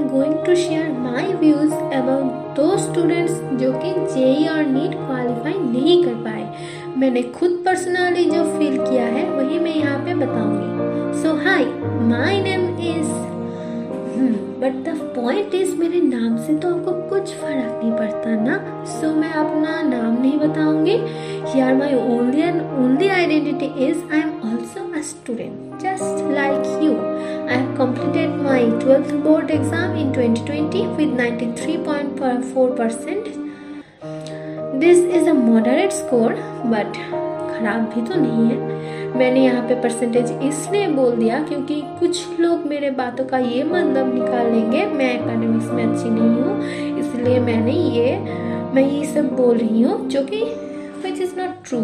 Am going to share my views about दो students जो कि जेई और नीट क्वालिफाई नहीं कर पाए। मैंने खुद पर्सनली जो फील किया है वही मैं यहाँ पे बताऊँगी। So hi my name is but the point is मेरे नाम से तो आपको कुछ फ़र्क नहीं पड़ता ना? So, मैं अपना नाम नहीं बताऊँगी। Here my only and only identity is I am also a student just like you I have completed my 12th board exam in 2020 with 93.4%. This is a moderate score, but खराब भी तो नहीं है मैंने यहाँ पे परसेंटेज इसलिए बोल दिया क्योंकि कुछ लोग मेरे बातों का ये मतलब निकाल लेंगे मैं एकेडमिक्स में अच्छी नहीं हूँ इसलिए मैंने ये मैं ये सब बोल रही हूँ जो कि which is not true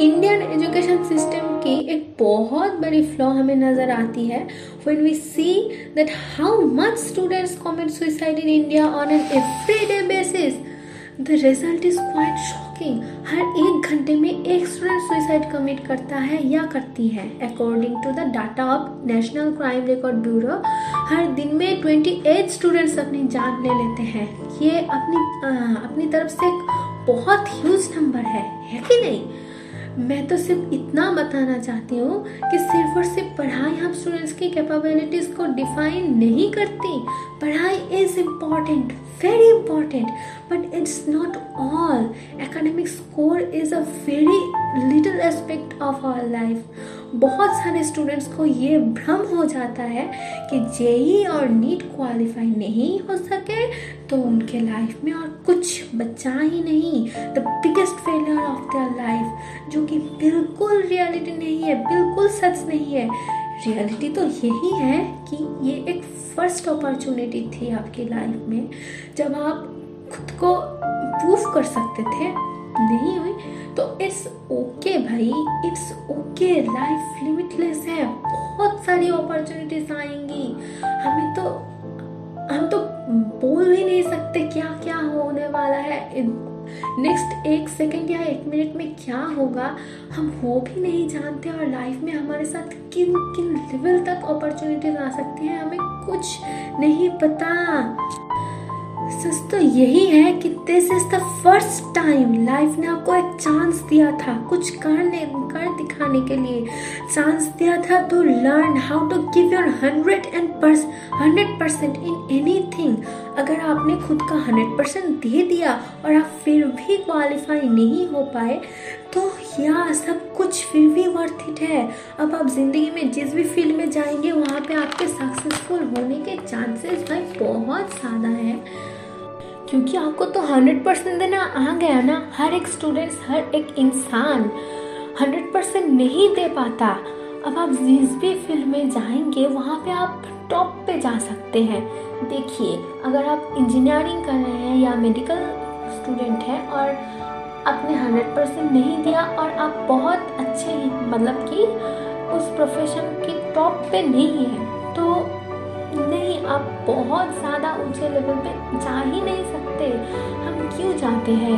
Indian education system की एक बहुत बड़ी फ्लॉ हमें नज़र आती है when we see that how much students commit suicide in India on an everyday basis the result is quite shocking हर एक घंटे में एक स्टूडेंट सुसाइड कमिट करता है या करती है। According to the data of National Crime Record Bureau हर दिन में 28 स्टूडेंट्स अपनी जान ले लेते हैं। ये अपनी आ, अपनी तरफ़ से बहुत ह्यूज नंबर है। है कि नहीं? मैं तो सिर्फ़ इतना बताना चाहती हूँ कि सिर्फ़ और सिर्फ़ पढ़ाई हम स्टूडेंट्स की कैपेबिलिटीज को डिफाइन नहीं करती। पढ़ाई is important very important but it's not all academic score is a very little aspect of our life बहुत सारे स्टूडेंट्स को ये भ्रम हो जाता है कि जेई और नीट क्वालिफाई नहीं हो सके तो उनके लाइफ में और कुछ बचा ही नहीं. The biggest failure of their life जो कि बिल्कुल रियलिटी नहीं है, बिल्कुल सच नहीं है रियलिटी तो यही है कि ये एक फ़र्स्ट अपॉर्चुनिटी थी आपकी लाइफ में। जब आप खुद को प्रूफ कर सकते थे, नहीं हुई तो इट्स ओके okay भाई इट्स ओके लाइफ लिमिटलेस है। बहुत सारी अपॉर्चुनिटीज़ आएँगी। हमें तो हम तो बोल भी नहीं सकते क्या क्या होने वाला है। नेक्स्ट एक सेकेंड या एक मिनट में क्या होगा, हम वो भी नहीं जानते और लाइफ में हमारे साथ किन किन लेवल तक अपॉर्चुनिटीज़ आ सकती हैं, हमें कुछ नहीं पता। सच तो यही है कि this is the first time life ने आपको एक चांस दिया था, कुछ करने, कर दिखाने के लिए। चांस दिया था to learn how to give your hundred and hundred percent in anything अगर आपने खुद का हंड्रेड परसेंट दे दिया और आप फिर भी क्वालिफाई नहीं हो पाए तो या सब कुछ फिर भी वर्थ इट है। अब आप ज़िंदगी में जिस भी फ़ील्ड में जाएँगे, वहाँ पे आपके सक्सेसफुल होने के चांसेस भाई बहुत ज़्यादा हैं। क्योंकि आपको तो हंड्रेड परसेंट देना आ गया ना। हर एक स्टूडेंट्स हर एक इंसान हंड्रेड परसेंट नहीं दे पाता। अब आप जिस भी फ़ील्ड में जाएँगे, वहाँ पे आप टॉप पे जा सकते हैं। देखिए, अगर आप इंजीनियरिंग कर रहे हैं या मेडिकल स्टूडेंट हैं और आपने हंड्रेड परसेंट नहीं दिया और आप बहुत अच्छे मतलब कि उस प्रोफेशन की टॉप पे नहीं है तो नहीं, आप बहुत ज़्यादा ऊँचे लेवल पे जा ही नहीं सकते। हम क्यों जाते हैं?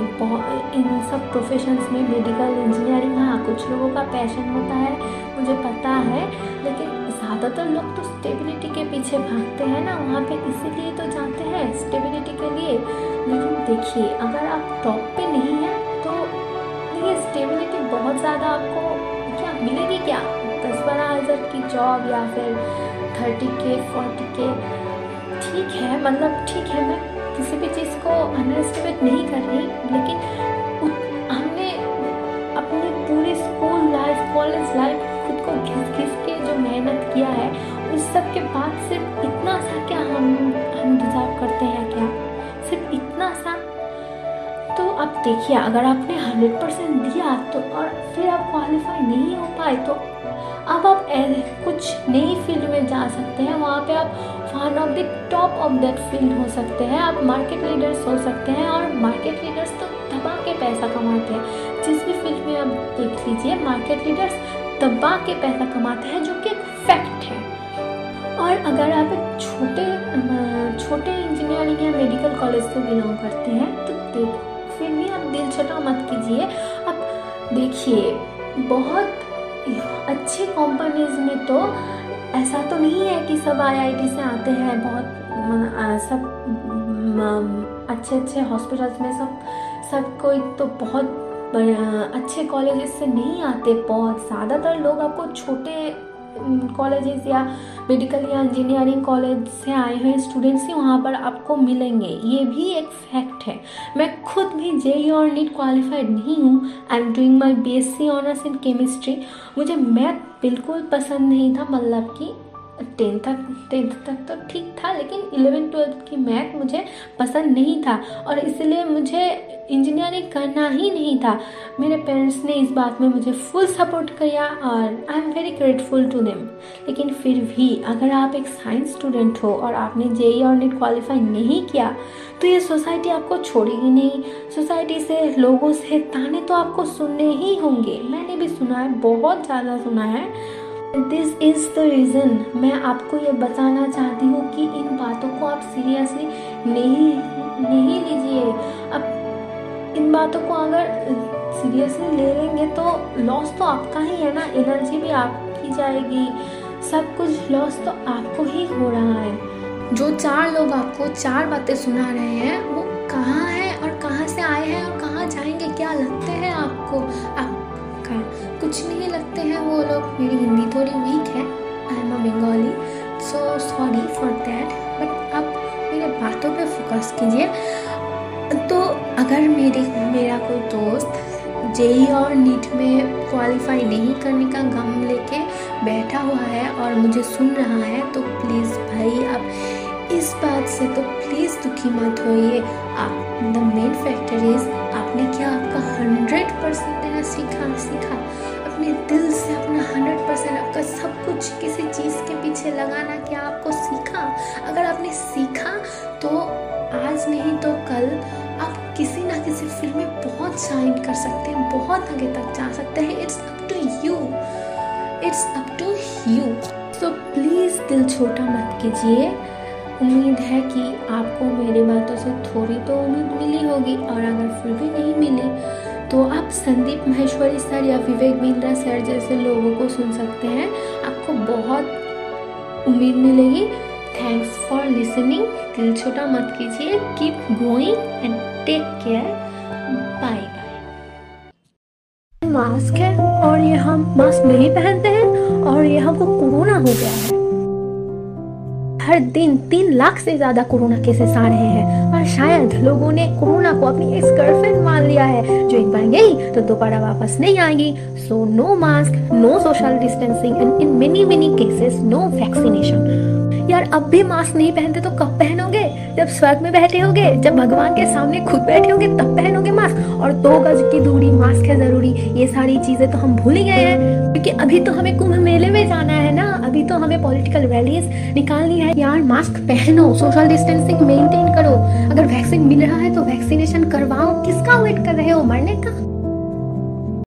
इन सब प्रोफेशंस में मेडिकल इंजीनियरिंग हाँ कुछ लोगों का पैशन होता है, मुझे पता है, लेकिन ज़्यादातर लोग तो स्टेबिलिटी के पीछे भागते हैं ना, वहाँ पे इसीलिए तो जाते हैं स्टेबिलिटी के लिए। लेकिन देखिए, अगर आप टॉप पे नहीं हैं तो ये स्टेबिलिटी बहुत ज़्यादा आपको क्या, मिलेगी क्या? दस बारह हज़ार की जॉब या फिर थर्टी के फोर्टी के ठीक है मतलब ठीक है, मैं किसी भी चीज़ को अंडर एस्टिमेट नहीं कर रही, लेकिन हमने अपनी पूरी स्कूल लाइफ कॉलेज लाइफ सब के बाद सिर्फ़ इतना सा क्या हम हम डिज़र्व करते हैं क्या? सिर्फ़ इतना सा? तो अब देखिए, अगर आपने हंड्रेड परसेंट दिया तो और फिर आप क्वालिफाई नहीं हो पाए तो अब आप कुछ नई फ़ील्ड में जा सकते हैं। वहाँ पे आप one of the top of that field हो सकते हैं। आप मार्केट लीडर्स हो सकते हैं और मार्केट लीडर्स तो दबा के पैसा कमाते हैं। जिस भी फ़ील्ड में आप देख लीजिए मार्केट लीडर्स दबा के पैसा कमाते हैं, जो कि और अगर आप एक छोटे छोटे इंजीनियरिंग या मेडिकल कॉलेज से बिलोंग करते हैं तो देख, फिर भी आप दिल छोटा मत कीजिए। आप देखिए, बहुत अच्छे कंपनीज़ में तो ऐसा तो नहीं है कि सब आईआईटी से आते हैं, बहुत सब अच्छे अच्छे हॉस्पिटल्स में सब सब कोई तो बहुत अच्छे कॉलेजेस से नहीं आते, बहुत ज़्यादातर लोग आपको छोटे कॉलेजेस या मेडिकल या इंजीनियरिंग कॉलेज से आए हुए स्टूडेंट्स ही वहाँ पर आपको मिलेंगे। ये भी एक फैक्ट है। मैं खुद भी जे और नीट क्वालिफाइड नहीं हूँ। I am doing my B S C honours in chemistry मुझे मैथ बिल्कुल पसंद नहीं था मतलब कि टेंथ तक टेंथ तक तो ठीक था, लेकिन इलेवन, ट्वेल्थ की मैथ मुझे पसंद नहीं था और इसलिए मुझे इंजीनियरिंग करना ही नहीं था। मेरे पेरेंट्स ने इस बात में मुझे फुल सपोर्ट किया और I am very grateful to them लेकिन फिर भी अगर आप एक साइंस स्टूडेंट हो और आपने जेई और नेट क्वालिफाई नहीं किया तो ये सोसाइटी आपको छोड़ेगी नहीं। सोसाइटी से, लोगों से ताने तो आपको सुनने ही होंगे। मैंने भी सुना है, बहुत ज़्यादा सुना है। दिस इज़ द रीज़न मैं आपको ये बताना चाहती हूँ कि इन बातों को आप सीरियसली नहीं नहीं लीजिए। अब इन बातों को अगर सीरियसली ले लेंगे तो लॉस तो आपका ही है ना एनर्जी भी आपकी जाएगी। सब कुछ लॉस तो आपको ही हो रहा है। जो चार लोग आपको चार बातें सुना रहे हैं, वो कहाँ हैं और कहाँ से आए हैं और कहाँ जाएँगे, क्या लगते हैं आपको? वो लोग मेरी हिंदी थोड़ी वीक है I am a Bengali so sorry for that but आप मेरे बातों पे फोकस कीजिए। तो अगर मेरी, मेरा कोई दोस्त जेई और नीट में क्वालिफाई नहीं करने का गम लेके बैठा हुआ है और मुझे सुन रहा है तो प्लीज़ भाई आप इस बात से तो प्लीज़ दुखी मत होइए। आप द मेन फैक्टर इज़ आपने क्या आपका हंड्रेड परसेंट देना सीखा सीखा? अपने दिल से, अपना हंड्रेड परसेंट आपका सब कुछ किसी चीज़ के पीछे लगाना क्या आपको सीखा। अगर आपने सीखा तो आज नहीं तो कल आप किसी ना किसी फ़ील्ड में बहुत शाइन कर सकते हैं, बहुत आगे तक जा सकते हैं। It's up to you it's up to you so please दिल छोटा मत कीजिए। उम्मीद है कि आपको मेरी बातों से थोड़ी तो उम्मीद मिली होगी और अगर फिर भी नहीं मिली तो आप संदीप महेश्वरी सर या विवेक बिंद्रा सर जैसे लोगों को सुन सकते हैं। आपको बहुत उम्मीद मिलेगी। थैंक्स फॉर लिसनिंग दिल छोटा मत कीजिए। Keep going and take care bye mask है और ये हम मास्क नहीं पहनते हैं और ये हमको कोरोना हो गया है। हर दिन तीन लाख से ज़्यादा कोरोना केसेस आ रहे हैं। और शायद लोगों ने कोरोना को अपनी एक्स गर्लफ्रेंड मान लिया है, जो एक बार गई तो दोबारा वापस नहीं आएगी। So no mask no social distancing and in many many cases no vaccination यार, अब भी मास्क नहीं पहनते तो कब पहनोगे? जब स्वर्ग में बैठे होगे, जब भगवान के सामने खुद बैठे होगे, तब पहनोगे मास्क और दो गज की दूरी मास्क है ज़रूरी। ये सारी चीज़ें तो हम भूल ही गए हैं, क्योंकि अभी तो हमें कुंभ मेले में जाना है ना। अभी तो हमें पॉलिटिकल रैलीज निकालनी है। यार मास्क पहनो सोशल डिस्टेंसिंग मेंटेन करो। अगर वैक्सीन मिल रहा है तो वैक्सीनेशन करवाओ। किसका वेट कर रहे हो? मरने का?